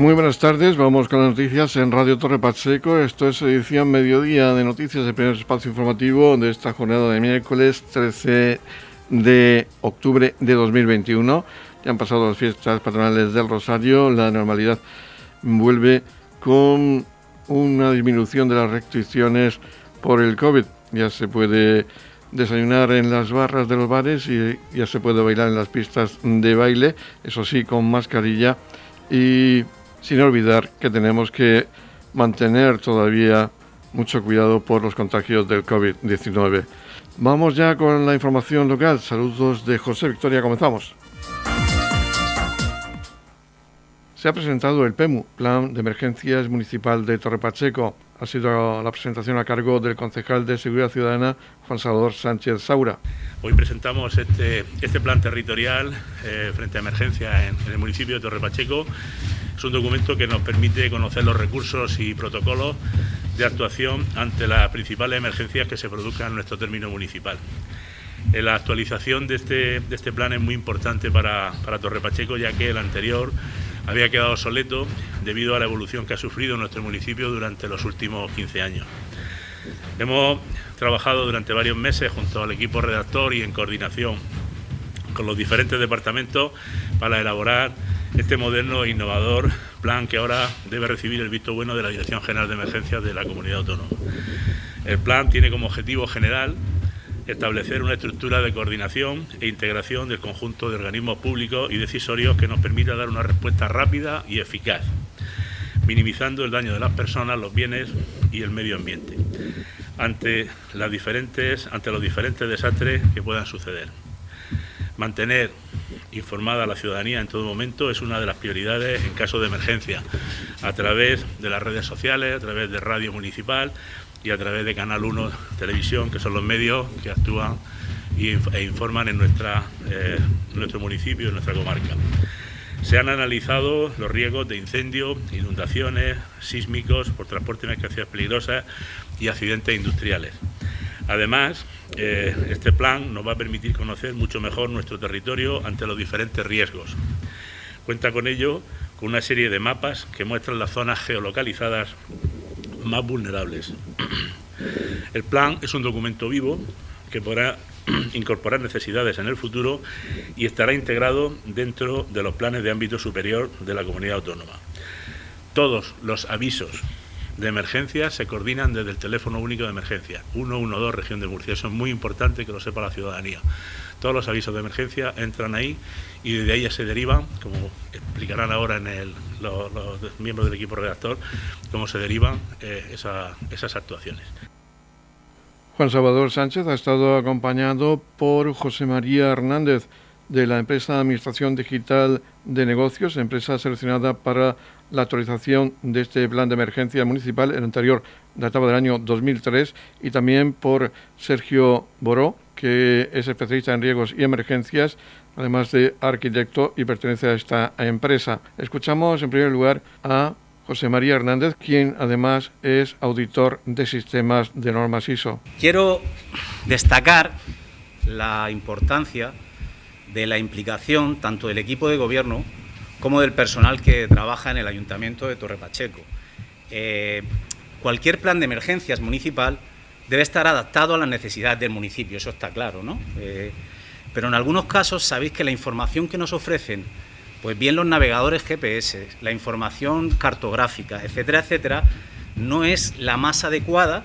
Muy buenas tardes, vamos con las noticias en Radio Torre Pacheco. Esto es edición mediodía de noticias, el primer espacio informativo de esta jornada de miércoles 13 de octubre de 2021. Ya han pasado las fiestas patronales del Rosario, la normalidad vuelve con una disminución de las restricciones por el COVID. Ya se puede desayunar en las barras de los bares y ya se puede bailar en las pistas de baile, eso sí, con mascarilla y sin olvidar que tenemos que mantener todavía mucho cuidado por los contagios del COVID-19. Vamos ya con la información local. Saludos de José Victoria, comenzamos. Se ha presentado el PEMU, Plan de Emergencias Municipal de Torre Pacheco. Ha sido la presentación a cargo del concejal de Seguridad Ciudadana, Juan Salvador Sánchez Saura. Hoy presentamos este, este plan territorial eh, frente a emergencia en, en el municipio de Torre Pacheco. Es un documento que nos permite conocer los recursos y protocolos de actuación ante las principales emergencias que se produzcan en nuestro término municipal. Eh, la actualización de este, de este plan es muy importante para, para Torre Pacheco, ya que el anterior había quedado obsoleto debido a la evolución que ha sufrido nuestro municipio durante los últimos 15 años. Hemos trabajado durante varios meses junto al equipo redactor y en coordinación con los diferentes departamentos para elaborar este moderno e innovador plan que ahora debe recibir el visto bueno de la Dirección General de Emergencias de la Comunidad Autónoma. El plan tiene como objetivo general establecer una estructura de coordinación e integración del conjunto de organismos públicos y decisorios que nos permita dar una respuesta rápida y eficaz, minimizando el daño de las personas, los bienes y el medio ambiente ante, ante los diferentes desastres que puedan suceder. Mantener informada a la ciudadanía en todo momento es una de las prioridades en caso de emergencia, a través de las redes sociales, a través de radio municipal, y a través de Canal 1 Televisión, que son los medios que actúan e informan en eh, nuestro municipio, en nuestra comarca. Se han analizado los riesgos de incendios, inundaciones, sísmicos por transporte de mercancías peligrosas y accidentes industriales. Además, eh, este plan nos va a permitir conocer mucho mejor nuestro territorio ante los diferentes riesgos. Cuenta con ello con una serie de mapas que muestran las zonas geolocalizadas más vulnerables. El plan es un documento vivo que podrá incorporar necesidades en el futuro y estará integrado dentro de los planes de ámbito superior de la comunidad autónoma. Todos los avisos de emergencia se coordinan desde el teléfono único de emergencia, 112 Región de Murcia. Eso es muy importante que lo sepa la ciudadanía. Todos los avisos de emergencia entran ahí y desde ahí se derivan, como explicarán ahora en los, miembros del equipo redactor, cómo se derivan eh, esas actuaciones. Juan Salvador Sánchez ha estado acompañado por José María Hernández de la empresa Administración Digital de Negocios, empresa seleccionada para la actualización de este plan de emergencia municipal. El anterior databa del año 2003 y también por Sergio Boró, que es especialista en riesgos y emergencias, además de arquitecto y pertenece a esta empresa. Escuchamos en primer lugar a José María Hernández, quien además es auditor de sistemas de normas ISO. Quiero destacar la importancia de la implicación tanto del equipo de gobierno como del personal que trabaja en el Ayuntamiento de Torre Pacheco. Eh, cualquier plan de emergencias municipal debe estar adaptado a las necesidades del municipio, eso está claro, ¿no? Eh, pero en algunos casos sabéis que la información que nos ofrecen, pues bien los navegadores GPS, la información cartográfica, etcétera, etcétera, no es la más adecuada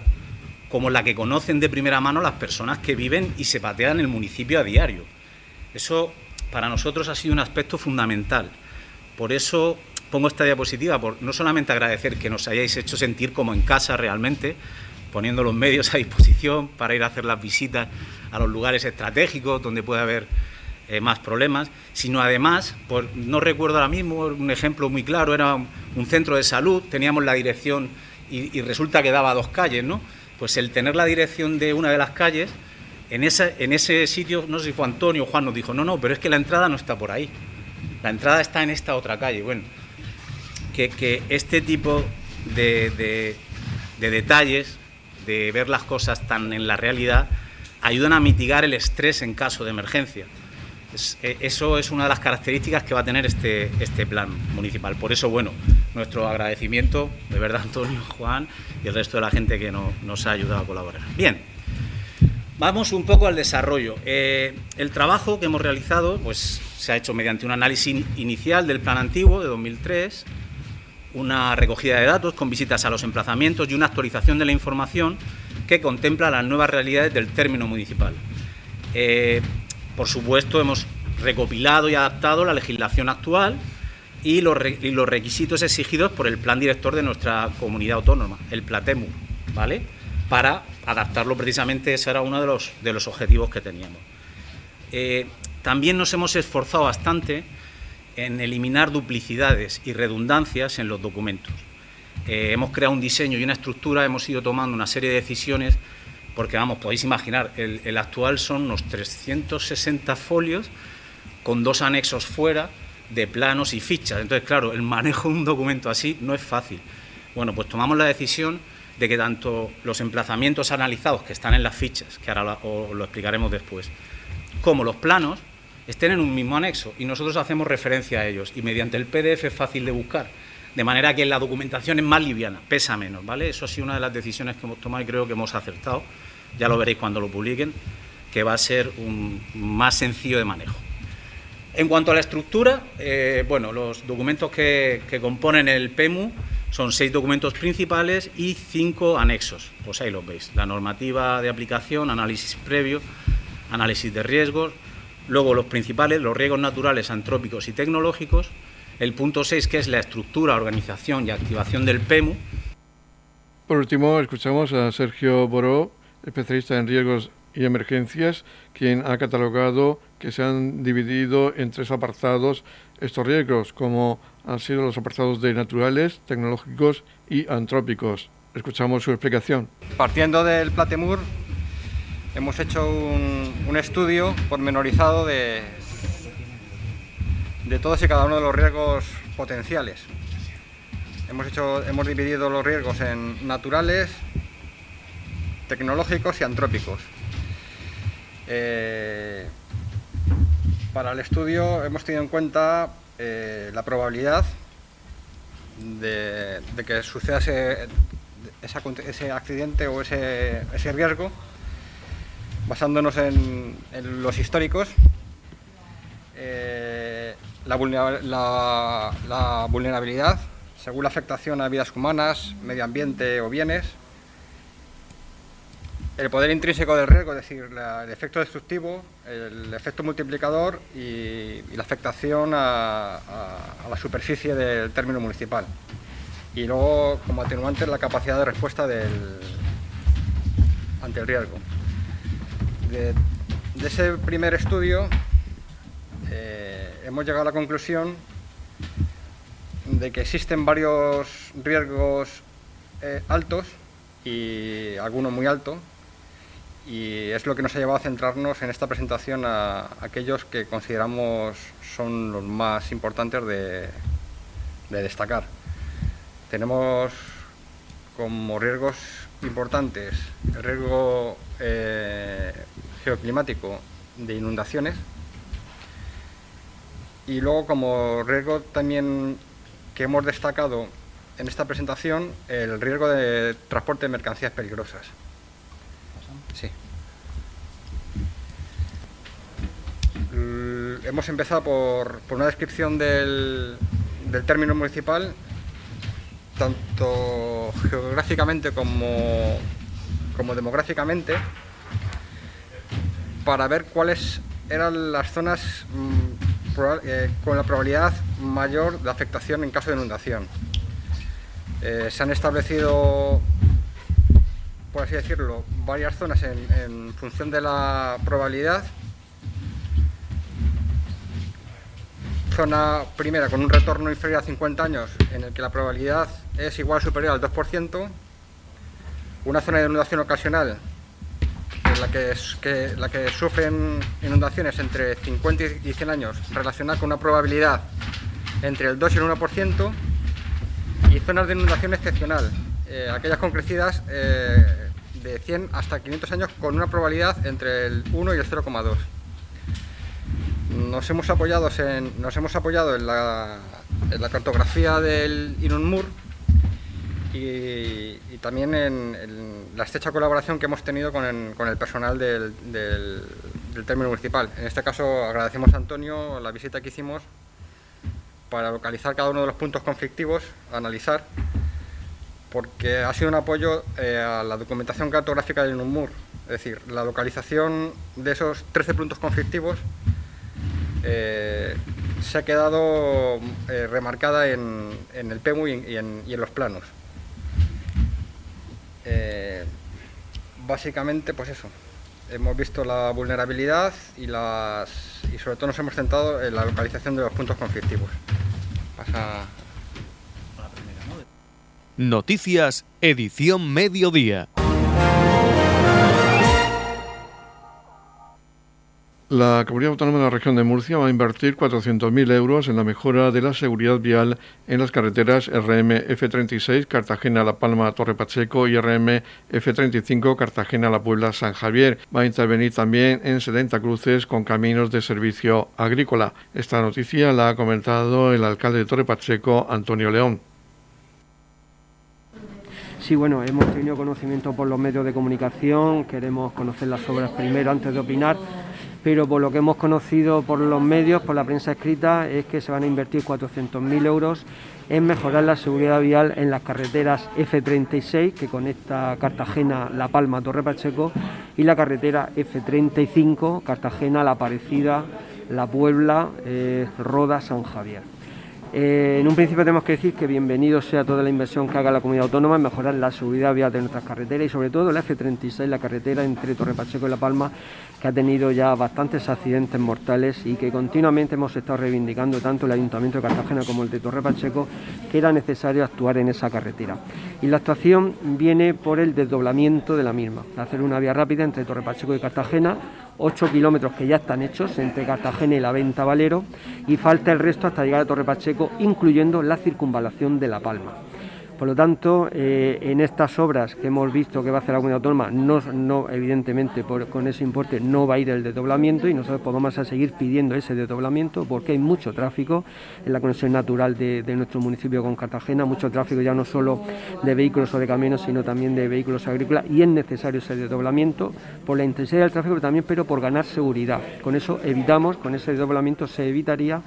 como la que conocen de primera mano las personas que viven y se patean el municipio a diario. Eso para nosotros ha sido un aspecto fundamental. Por eso pongo esta diapositiva, por no solamente agradecer que nos hayáis hecho sentir como en casa realmente, poniendo los medios a disposición para ir a hacer las visitas a los lugares estratégicos donde puede haber eh, más problemas, sino además, por, no recuerdo ahora mismo, un ejemplo muy claro, era un, centro de salud, teníamos la dirección y, resulta que daba dos calles, ¿no? Pues el tener la dirección de una de las calles, en, en ese sitio, no sé si fue Antonio o Juan nos dijo, no, no, pero es que la entrada no está por ahí, la entrada está en esta otra calle. Bueno, que, este tipo de, detalles, de ver las cosas tan en la realidad, ayudan a mitigar el estrés en caso de emergencia. eh, eso es una de las características que va a tener este, este plan municipal. Por eso, bueno, nuestro agradecimiento, de verdad, Antonio, Juan y el resto de la gente que nos ha ayudado a colaborar. Bien, vamos un poco al desarrollo. Eh, el trabajo que hemos realizado pues, se ha hecho mediante un análisis inicial del plan antiguo de 2003, una recogida de datos con visitas a los emplazamientos y una actualización de la información que contempla las nuevas realidades del término municipal. Eh, por supuesto, hemos recopilado y adaptado la legislación actual y los, requisitos exigidos por el plan director de nuestra comunidad autónoma, el PLATEMU, ¿vale? Para adaptarlo precisamente, ese era uno de los, de los objetivos que teníamos. Eh, también nos hemos esforzado bastante en eliminar duplicidades y redundancias en los documentos. Eh, hemos creado un diseño y una estructura, hemos ido tomando una serie de decisiones porque vamos, podéis imaginar, el, actual son unos 360 folios con dos anexos fuera de planos y fichas. Entonces, claro, el manejo de un documento así no es fácil. Bueno, pues tomamos la decisión de que tanto los emplazamientos analizados que están en las fichas, que ahora lo, lo explicaremos después, como los planos, estén en un mismo anexo y nosotros hacemos referencia a ellos y mediante el PDF es fácil de buscar, de manera que la documentación es más liviana, pesa menos, ¿vale? Eso ha sido una de las decisiones que hemos tomado y creo que hemos acertado ya lo veréis cuando lo publiquen, que va a ser más sencillo de manejo. En cuanto a la estructura, eh, bueno, los documentos que, componen el PEMU son seis documentos principales y cinco anexos, pues ahí los veis. La normativa de aplicación, análisis previo, análisis de riesgos, luego los principales, los riesgos naturales, antrópicos y tecnológicos, el punto 6 que es la estructura, organización y activación del PEMU. Por último, escuchamos a Sergio Boró, especialista en riesgos y emergencias, quien ha catalogado que se han dividido en tres apartados estos riesgos, como han sido los apartados de naturales, tecnológicos y antrópicos. Escuchamos su explicación. Partiendo del Platemur, hemos hecho un, un estudio pormenorizado de, de todos y cada uno de los riesgos potenciales. Hemos, hecho, hemos dividido los riesgos en naturales, tecnológicos y antrópicos. Eh, para el estudio hemos tenido en cuenta eh, la probabilidad de, que suceda ese, accidente o ese, riesgo, basándonos en, los históricos, eh, la, vulnerabilidad según la afectación a vidas humanas, medio ambiente o bienes, el poder intrínseco del riesgo, es decir, el efecto destructivo, el efecto multiplicador y, la afectación a, la superficie del término municipal. Y luego, como atenuante, la capacidad de respuesta ante el riesgo. De, ese primer estudio eh, hemos llegado a la conclusión de que existen varios riesgos eh, altos y algunos muy altos y es lo que nos ha llevado a centrarnos en esta presentación a aquellos que consideramos son los más importantes de, destacar. Tenemos como riesgos importantes el riesgo eh, geoclimático de inundaciones y luego como riesgo también que hemos destacado en esta presentación el riesgo de transporte de mercancías peligrosas. Sí. Hemos empezado por, una descripción del, término municipal, tanto geográficamente como, como demográficamente, para ver cuáles eran las zonas mm, eh, con la probabilidad mayor de afectación en caso de inundación. Eh, se han establecido por así decirlo, varias zonas en, función de la probabilidad. Zona primera con un retorno inferior a 50 años en el que la probabilidad es igual o superior al 2%. Una zona de inundación ocasional en la que, que sufren inundaciones entre 50 y 100 años relacionada con una probabilidad entre el 2 y el 1%. Y zonas de inundación excepcional, eh, aquellas con crecidas eh, de 100 hasta 500 años con una probabilidad entre el 1 y el 0,2. nos hemos apoyado en, nos hemos apoyado en la, cartografía del Irunmur y, y también en, la estrecha colaboración que hemos tenido con el, personal del, término municipal. En este caso agradecemos a Antonio la visita que hicimos para localizar cada uno de los puntos conflictivos, analizar, porque ha sido un apoyo eh, a la documentación cartográfica del Irunmur. Es decir, la localización de esos 13 puntos conflictivos eh, se ha quedado eh, remarcada en, el PEMU y en, los planos. Básicamente, pues eso. Hemos visto la vulnerabilidad y, las, y sobre todo nos hemos centrado en la localización de los puntos conflictivos. Noticias, edición mediodía. La Comunidad Autónoma de la Región de Murcia va a invertir 400.000 euros en la mejora de la seguridad vial en las carreteras RM F36 Cartagena-La Palma-Torre Pacheco y RM F35 Cartagena-La Puebla-San Javier. Va a intervenir también en 70 cruces con caminos de servicio agrícola. Esta noticia la ha comentado el alcalde de Torre Pacheco, Antonio León. Sí, bueno, hemos tenido conocimiento por los medios de comunicación, queremos conocer las obras primero antes de opinar pero por lo que hemos conocido por los medios, por la prensa escrita, es que se van a invertir 400.000 euros en mejorar la seguridad vial en las carreteras F36 que conecta Cartagena, La Palma, Torre Pacheco y la carretera F35 Cartagena, La Parecida, La Puebla, eh, Roda, San Javier. Eh, en un principio tenemos que decir que bienvenido sea toda la inversión que haga la comunidad autónoma en mejorar la seguridad vial de nuestras carreteras y sobre todo la F36, la carretera entre Torre Pacheco y La Palma, que ha tenido ya bastantes accidentes mortales y que continuamente hemos estado reivindicando tanto el Ayuntamiento de Cartagena como el de Torre Pacheco que era necesario actuar en esa carretera. Y la actuación viene por el desdoblamiento de la misma, hacer una vía rápida entre Torre Pacheco y Cartagena 8 kilómetros que ya están hechos entre Cartagena y la Venta Valero y falta el resto hasta llegar a Torre Pacheco, incluyendo la circunvalación de La Palma. Por lo tanto, eh, en estas obras que hemos visto que va a hacer la comunidad autónoma, no, evidentemente con ese importe no va a ir el desdoblamiento y nosotros podemos a seguir pidiendo ese desdoblamiento porque hay mucho tráfico en la conexión natural de, nuestro municipio con Cartagena, mucho tráfico ya no solo de vehículos o de camiones, sino también de vehículos agrícolas y es necesario ese desdoblamiento por la intensidad del tráfico, pero también pero por ganar seguridad. Con eso evitamos, con ese desdoblamiento se evitaría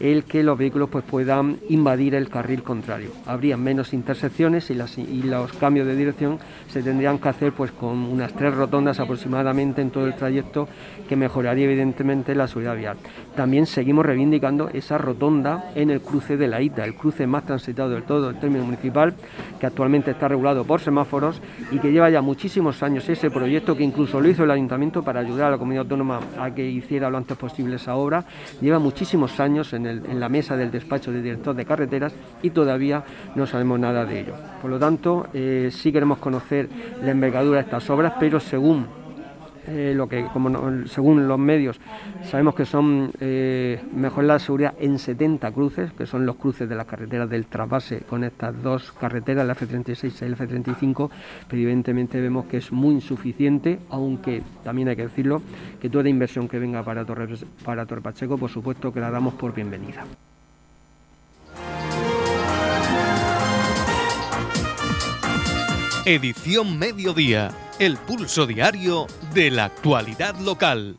el que los vehículos pues, puedan invadir el carril contrario. Habría menos intersecciones y, los cambios de dirección se tendrían que hacer pues, con unas tres rotondas aproximadamente en todo el trayecto que mejoraría evidentemente la seguridad vial. También seguimos reivindicando esa rotonda en el cruce de la ITA, el cruce más transitado del todo del término municipal, que actualmente está regulado por semáforos y que lleva ya muchísimos años ese proyecto que incluso lo hizo el ayuntamiento para ayudar a la comunidad autónoma a que hiciera lo antes posible esa obra. Lleva muchísimos años en en la mesa del despacho de director de carreteras y todavía no sabemos nada de ello. Por lo tanto, eh, sí queremos conocer la envergadura de estas obras, pero según eh, lo que según los medios sabemos que son eh, mejor la seguridad en 70 cruces, que son los cruces de las carreteras del trasvase con estas dos carreteras, la F36 y la F35, pero evidentemente vemos que es muy insuficiente, aunque también hay que decirlo, que toda inversión que venga para Torre, para Torre Pacheco, por supuesto que la damos por bienvenida. Edición Mediodía el pulso diario de la actualidad local.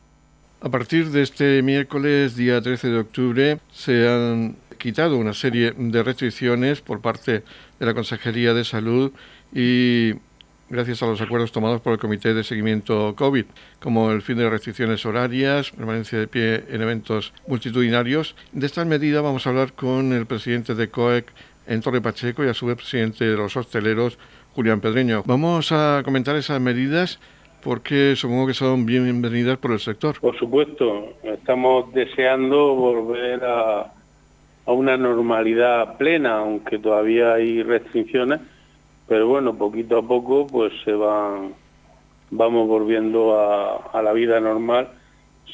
A partir de este miércoles, día 13 de octubre, se han quitado una serie de restricciones por parte de la Consejería de Salud y gracias a los acuerdos tomados por el Comité de Seguimiento COVID, como el fin de restricciones horarias, permanencia de pie en eventos multitudinarios. De estas medidas vamos a hablar con el presidente de COEC en Torre Pacheco y a su vez presidente de los hosteleros, Julián Pedreño. Vamos a comentar esas medidas porque supongo que son bienvenidas por el sector. Por supuesto, estamos deseando volver a, una normalidad plena, aunque todavía hay restricciones, pero bueno, poquito a poco pues se van, vamos volviendo a, la vida normal,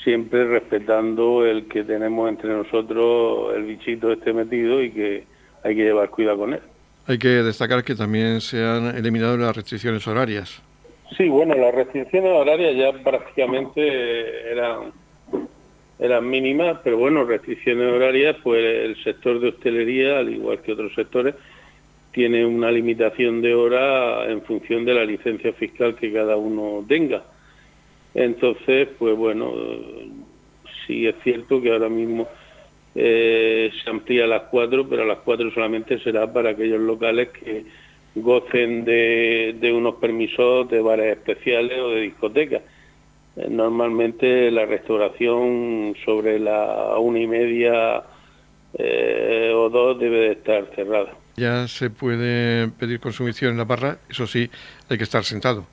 siempre respetando el que tenemos entre nosotros el bichito este metido y que hay que llevar cuidado con él. Hay que destacar que también se han eliminado las restricciones horarias. Sí, bueno, las restricciones horarias ya prácticamente eran eran mínimas, pero bueno, restricciones horarias, pues el sector de hostelería, al igual que otros sectores, tiene una limitación de hora en función de la licencia fiscal que cada uno tenga. Entonces, pues bueno, sí es cierto que ahora mismo eh, se amplía a las cuatro, pero a las cuatro solamente será para aquellos locales que gocen de, de unos permisos de bares especiales o de discotecas normalmente la restauración sobre la una y media eh, o dos debe de estar cerrada. Ya se puede pedir consumición en la barra, eso sí, hay que estar sentado.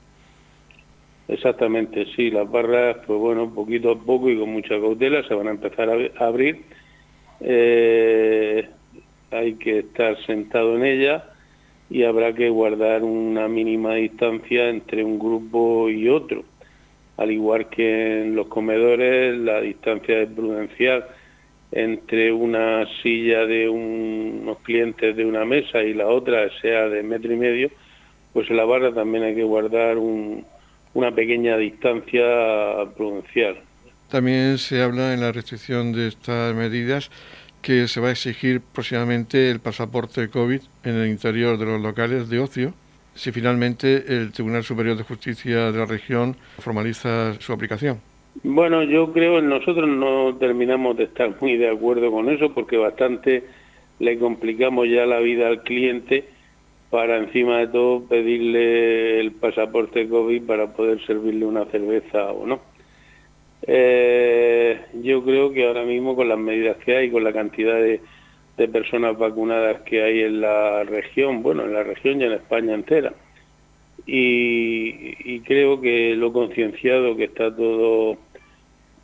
Exactamente, sí, las barras, pues bueno, poquito a poco y con mucha cautela se van a empezar a abrir. Eh, hay que estar sentado en ella y habrá que guardar una mínima distancia entre un grupo y otro al igual que en los comedores, la distancia es prudencial entre una silla de unos clientes de una mesa y la otra sea de metro y medio, pues en la barra también hay que guardar una pequeña distancia prudencial. También se habla en la restricción de estas medidas que se va a exigir próximamente el pasaporte COVID en el interior de los locales de ocio si finalmente el Tribunal Superior de Justicia de la región formaliza su aplicación. Bueno, yo creo que nosotros no terminamos de estar muy de acuerdo con eso porque bastante le complicamos ya la vida al cliente para encima de todo pedirle el pasaporte COVID para poder servirle una cerveza o no. Eh, yo creo que ahora mismo con las medidas que hay, con la cantidad de, personas vacunadas que hay en la región, bueno, en la región y en España entera. Y, creo que lo concienciado que está todo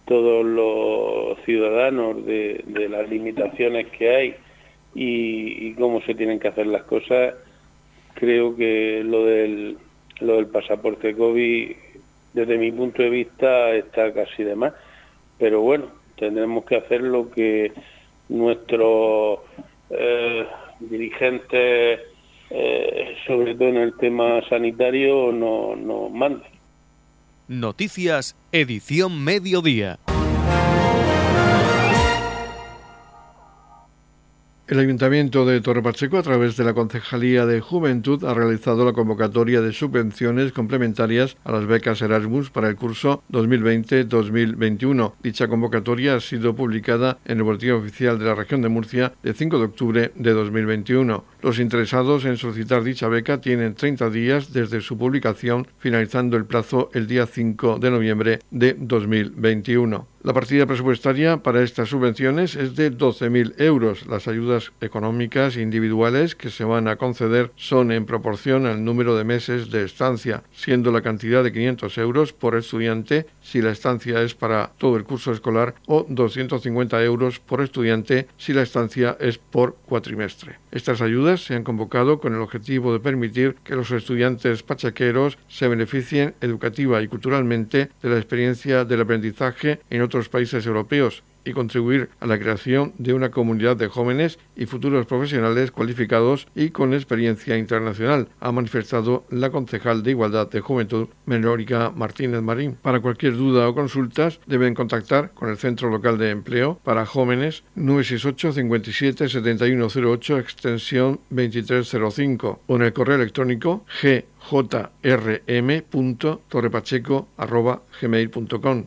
todos los ciudadanos de, las limitaciones que hay y, cómo se tienen que hacer las cosas, creo que lo del, lo del pasaporte COVID, desde mi punto de vista, está casi de más. Pero bueno, tendremos que hacer lo que nuestros eh, dirigentes, eh, sobre todo en el tema sanitario, nos no. Noticias, edición mediodía. El Ayuntamiento de Torre Pacheco, a través de la Concejalía de Juventud, ha realizado la convocatoria de subvenciones complementarias a las becas Erasmus para el curso 2020-2021. Dicha convocatoria ha sido publicada en el Boletín Oficial de la Región de Murcia el 5 de octubre de 2021. Los interesados en solicitar dicha beca tienen 30 días desde su publicación, finalizando el plazo el día 5 de noviembre de 2021. La partida presupuestaria para estas subvenciones es de 12.000 euros. Las ayudas económicas individuales que se van a conceder son en proporción al número de meses de estancia, siendo la cantidad de 500 euros por estudiante si la estancia es para todo el curso escolar o 250 euros por estudiante si la estancia es por cuatrimestre. Estas ayudas se han convocado con el objetivo de permitir que los estudiantes pachaqueros se beneficien educativa y culturalmente de la experiencia del aprendizaje en otros países europeos y contribuir a la creación de una comunidad de jóvenes y futuros profesionales cualificados y con experiencia internacional, ha manifestado la concejal de Igualdad de Juventud, Menórica Martínez Marín. Para cualquier duda o consultas deben contactar con el Centro Local de Empleo para Jóvenes 968 57 7108 extensión 2305 o en el correo electrónico gjrm.torrepacheco.gmail.com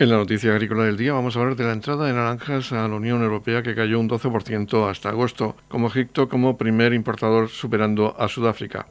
En la noticia agrícola del día vamos a hablar de la entrada de naranjas a la Unión Europea que cayó un 12% hasta agosto, como Egipto como primer importador superando a Sudáfrica.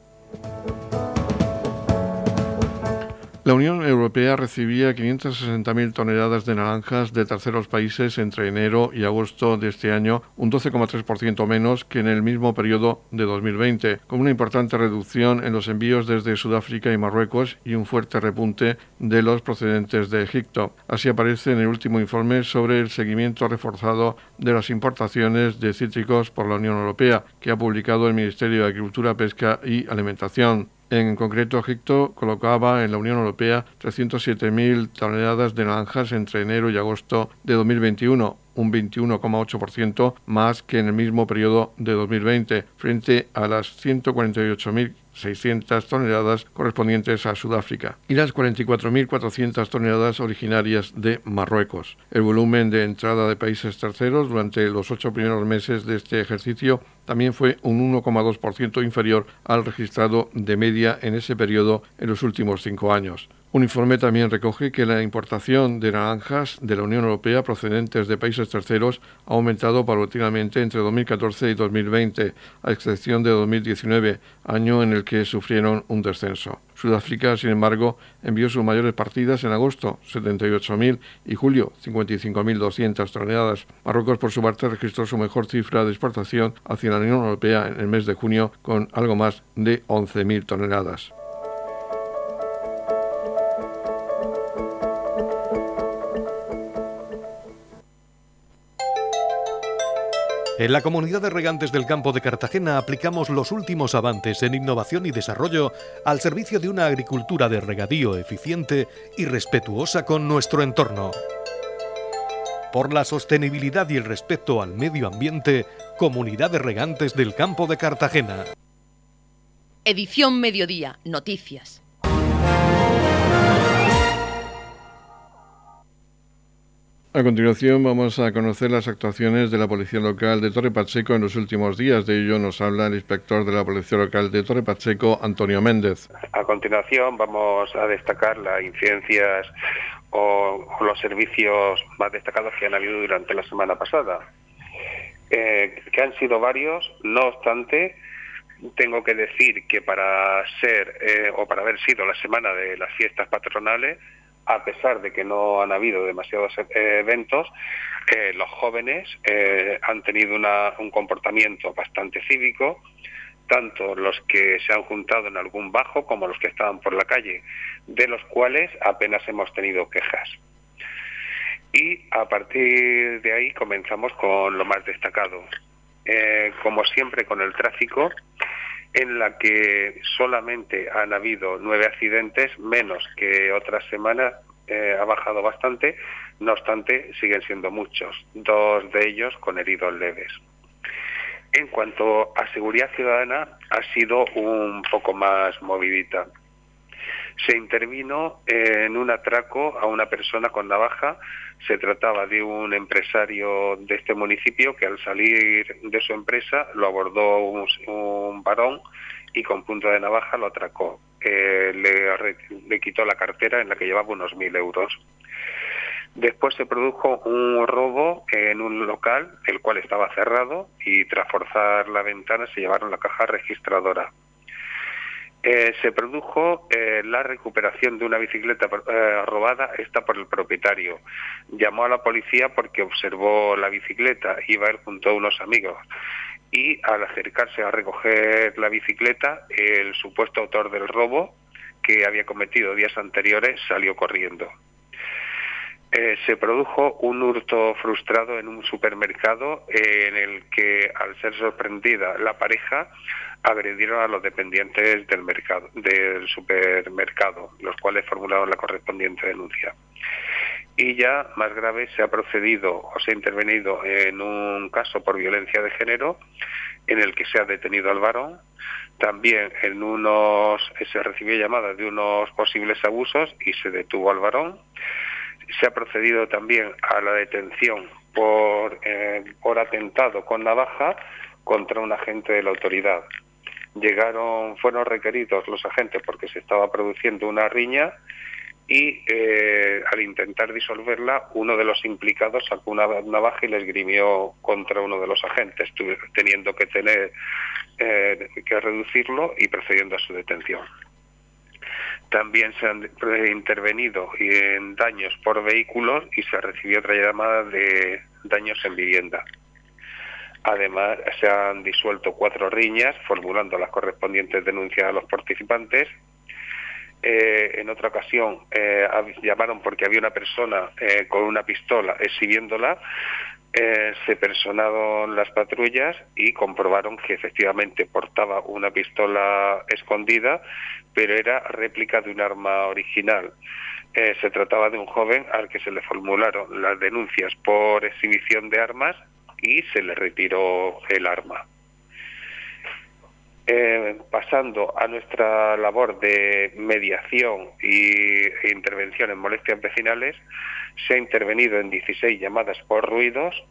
La Unión Europea recibía 560.000 toneladas de naranjas de terceros países entre enero y agosto de este año, un 12,3% menos que en el mismo periodo de 2020, con una importante reducción en los envíos desde Sudáfrica y Marruecos y un fuerte repunte de los procedentes de Egipto. Así aparece en el último informe sobre el seguimiento reforzado de las importaciones de cítricos por la Unión Europea, que ha publicado el Ministerio de Agricultura, Pesca y Alimentación. En concreto, Egipto colocaba en la Unión Europea 307.000 toneladas de naranjas entre enero y agosto de 2021, un 21,8% más que en el mismo periodo de 2020, frente a las 148.000 600 toneladas correspondientes a Sudáfrica y las 44.400 toneladas originarias de Marruecos. El volumen de entrada de países terceros durante los ocho primeros meses de este ejercicio también fue un 1,2% inferior al registrado de media en ese periodo en los últimos cinco años. Un informe también recoge que la importación de naranjas de la Unión Europea procedentes de países terceros ha aumentado paulatinamente entre 2014 y 2020, a excepción de 2019, año en el que sufrieron un descenso. Sudáfrica, sin embargo, envió sus mayores partidas en agosto, 78.000, y julio, 55.200 toneladas. Marruecos, por su parte, registró su mejor cifra de exportación hacia la Unión Europea en el mes de junio, con algo más de 11.000 toneladas. En la comunidad de regantes del campo de Cartagena aplicamos los últimos avances en innovación y desarrollo al servicio de una agricultura de regadío eficiente y respetuosa con nuestro entorno. Por la sostenibilidad y el respeto al medio ambiente, Comunidad de Regantes del Campo de Cartagena. Edición Mediodía, Noticias. A continuación vamos a conocer las actuaciones de la Policía Local de Torre Pacheco en los últimos días. De ello nos habla el inspector de la Policía Local de Torre Pacheco, Antonio Méndez. A continuación vamos a destacar las incidencias o los servicios más destacados que han habido durante la semana pasada, eh, que han sido varios, no obstante, tengo que decir que para ser eh, o para haber sido la semana de las fiestas patronales, a pesar de que no han habido demasiados eh, eventos, eh, los jóvenes eh, han tenido un comportamiento bastante cívico, tanto los que se han juntado en algún bajo como los que estaban por la calle, de los cuales apenas hemos tenido quejas. Y a partir de ahí comenzamos con lo más destacado. como siempre con el tráfico, en la que solamente han habido nueve accidentes, menos que otras semanas, eh, ha bajado bastante, no obstante siguen siendo muchos, dos de ellos con heridos leves. En cuanto a seguridad ciudadana, ha sido un poco más movidita. Se intervino en un atraco a una persona con navaja. Se trataba de un empresario de este municipio que al salir de su empresa lo abordó un, varón y con punta de navaja lo atracó. Eh, le, le quitó la cartera en la que llevaba unos mil euros. Después se produjo un robo en un local, el cual estaba cerrado, y tras forzar la ventana se llevaron la caja registradora. Eh, se produjo eh, la recuperación de una bicicleta eh, robada, esta por el propietario. Llamó a la policía porque observó la bicicleta, iba ir junto a unos amigos. Y al acercarse a recoger la bicicleta, el supuesto autor del robo, que había cometido días anteriores, salió corriendo. se produjo un hurto frustrado en un supermercado en el que, al ser sorprendida la pareja, agredieron a los dependientes del mercado del supermercado, los cuales formularon la correspondiente denuncia. Y ya más grave se ha procedido o se ha intervenido en un caso por violencia de género en el que se ha detenido al varón. También en unos se recibió llamada de unos posibles abusos y se detuvo al varón. Se ha procedido también a la detención por, eh, por atentado con navaja contra un agente de la autoridad llegaron, fueron requeridos los agentes porque se estaba produciendo una riña y eh, al intentar disolverla, uno de los implicados sacó una navaja y le esgrimió contra uno de los agentes, teniendo que tener eh, que reducirlo y procediendo a su detención. También se han intervenido en daños por vehículos y se recibió otra llamada de daños en vivienda. Además, se han disuelto cuatro riñas, formulando las correspondientes denuncias a los participantes. Eh, en otra ocasión eh, llamaron porque había una persona eh, con una pistola exhibiéndola. se personaron las patrullas y comprobaron que efectivamente portaba una pistola escondida, pero era réplica de un arma original. se trataba de un joven al que se le formularon las denuncias por exhibición de armas y se le retiró el arma. Eh, pasando a nuestra labor de mediación y, intervención en molestias vecinales, se ha intervenido en 16 llamadas por ruidos,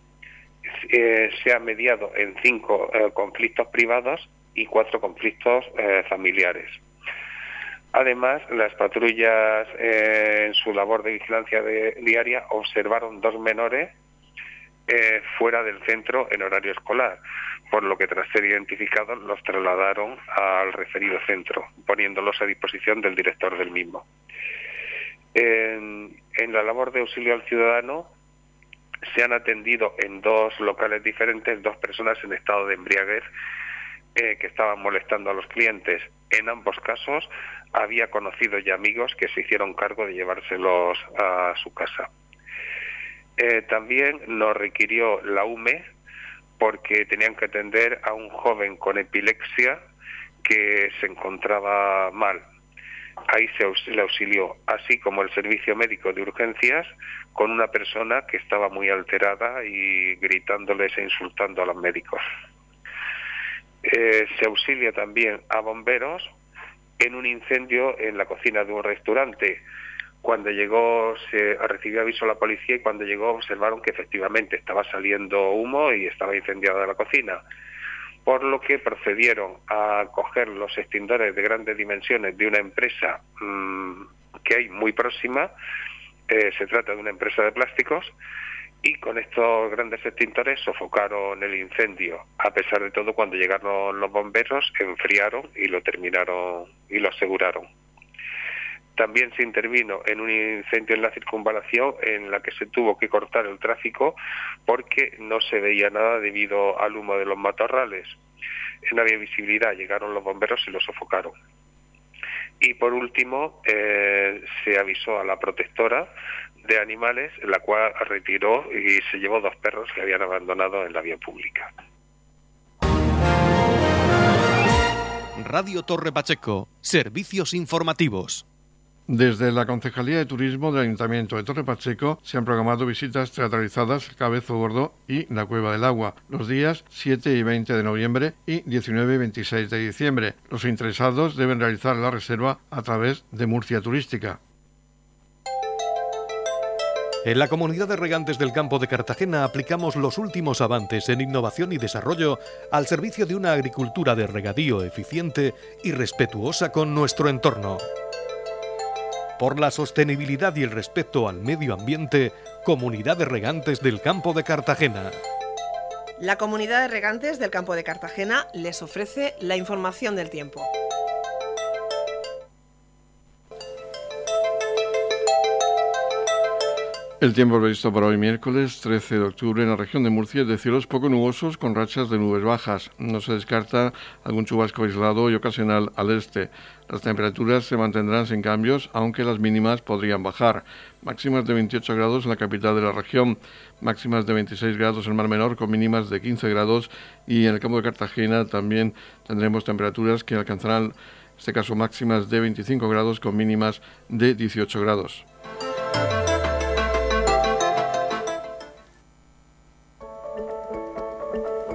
eh, se ha mediado en cinco eh, conflictos privados y cuatro conflictos familiares. Además, las patrullas en su labor de vigilancia diaria observaron dos menores eh, fuera del centro en horario escolar, por lo que tras ser identificados los trasladaron al referido centro, poniéndolos a disposición del director del mismo. En, la labor de auxilio al ciudadano se han atendido en dos locales diferentes dos personas en estado de embriaguez eh, que estaban molestando a los clientes. En ambos casos había conocidos y amigos que se hicieron cargo de llevárselos a su casa. Eh, también nos requirió la UME porque tenían que atender a un joven con epilepsia que se encontraba mal. Ahí se le auxilió, así como el servicio médico de urgencias con una persona que estaba muy alterada y gritándoles e insultando a los médicos. Eh, se auxilia también a bomberos en un incendio en la cocina de un restaurante cuando llegó, se recibió aviso la policía y cuando llegó observaron que efectivamente estaba saliendo humo y estaba incendiada la cocina. Por lo que procedieron a coger los extintores de grandes dimensiones de una empresa mm, que hay muy próxima, eh, se trata de una empresa de plásticos, y con estos grandes extintores sofocaron el incendio. A pesar de todo, cuando llegaron los bomberos, enfriaron y lo terminaron y lo aseguraron. También se intervino en un incendio en la circunvalación en la que se tuvo que cortar el tráfico porque no se veía nada debido al humo de los matorrales. No había visibilidad, llegaron los bomberos y lo sofocaron. Y por último, eh, se avisó a la protectora de animales, la cual retiró y se llevó dos perros que habían abandonado en la vía pública. Radio Torre Pacheco, servicios informativos. Desde la Concejalía de Turismo del Ayuntamiento de Torre Pacheco se han programado visitas teatralizadas Cabezo Gordo y la Cueva del Agua los días 7 y 20 de noviembre y 19 y 26 de diciembre. Los interesados deben realizar la reserva a través de Murcia Turística. En la comunidad de regantes del campo de Cartagena aplicamos los últimos avances en innovación y desarrollo al servicio de una agricultura de regadío eficiente y respetuosa con nuestro entorno por la sostenibilidad y el respeto al medio ambiente, Comunidad de Regantes del Campo de Cartagena. La Comunidad de Regantes del Campo de Cartagena les ofrece la información del tiempo. El tiempo previsto para hoy miércoles 13 de octubre en la región de Murcia es de cielos poco nubosos con rachas de nubes bajas. No se descarta algún chubasco aislado y ocasional al este. Las temperaturas se mantendrán sin cambios, aunque las mínimas podrían bajar. Máximas de 28 grados en la capital de la región, máximas de 26 grados en el Mar Menor con mínimas de 15 grados y en el campo de Cartagena también tendremos temperaturas que alcanzarán, en este caso, máximas de 25 grados con mínimas de 18 grados.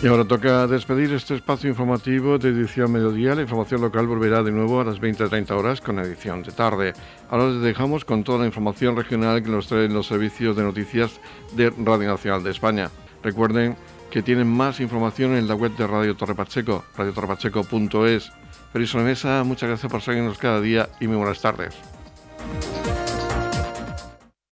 Y ahora toca despedir este espacio informativo de edición mediodía. La información local volverá de nuevo a las 20.30 horas con edición de tarde. Ahora les dejamos con toda la información regional que nos traen los servicios de noticias de Radio Nacional de España. Recuerden que tienen más información en la web de Radio Torre Pacheco, radiotorrepacheco.es. Feliz Mesa, muchas gracias por seguirnos cada día y muy buenas tardes.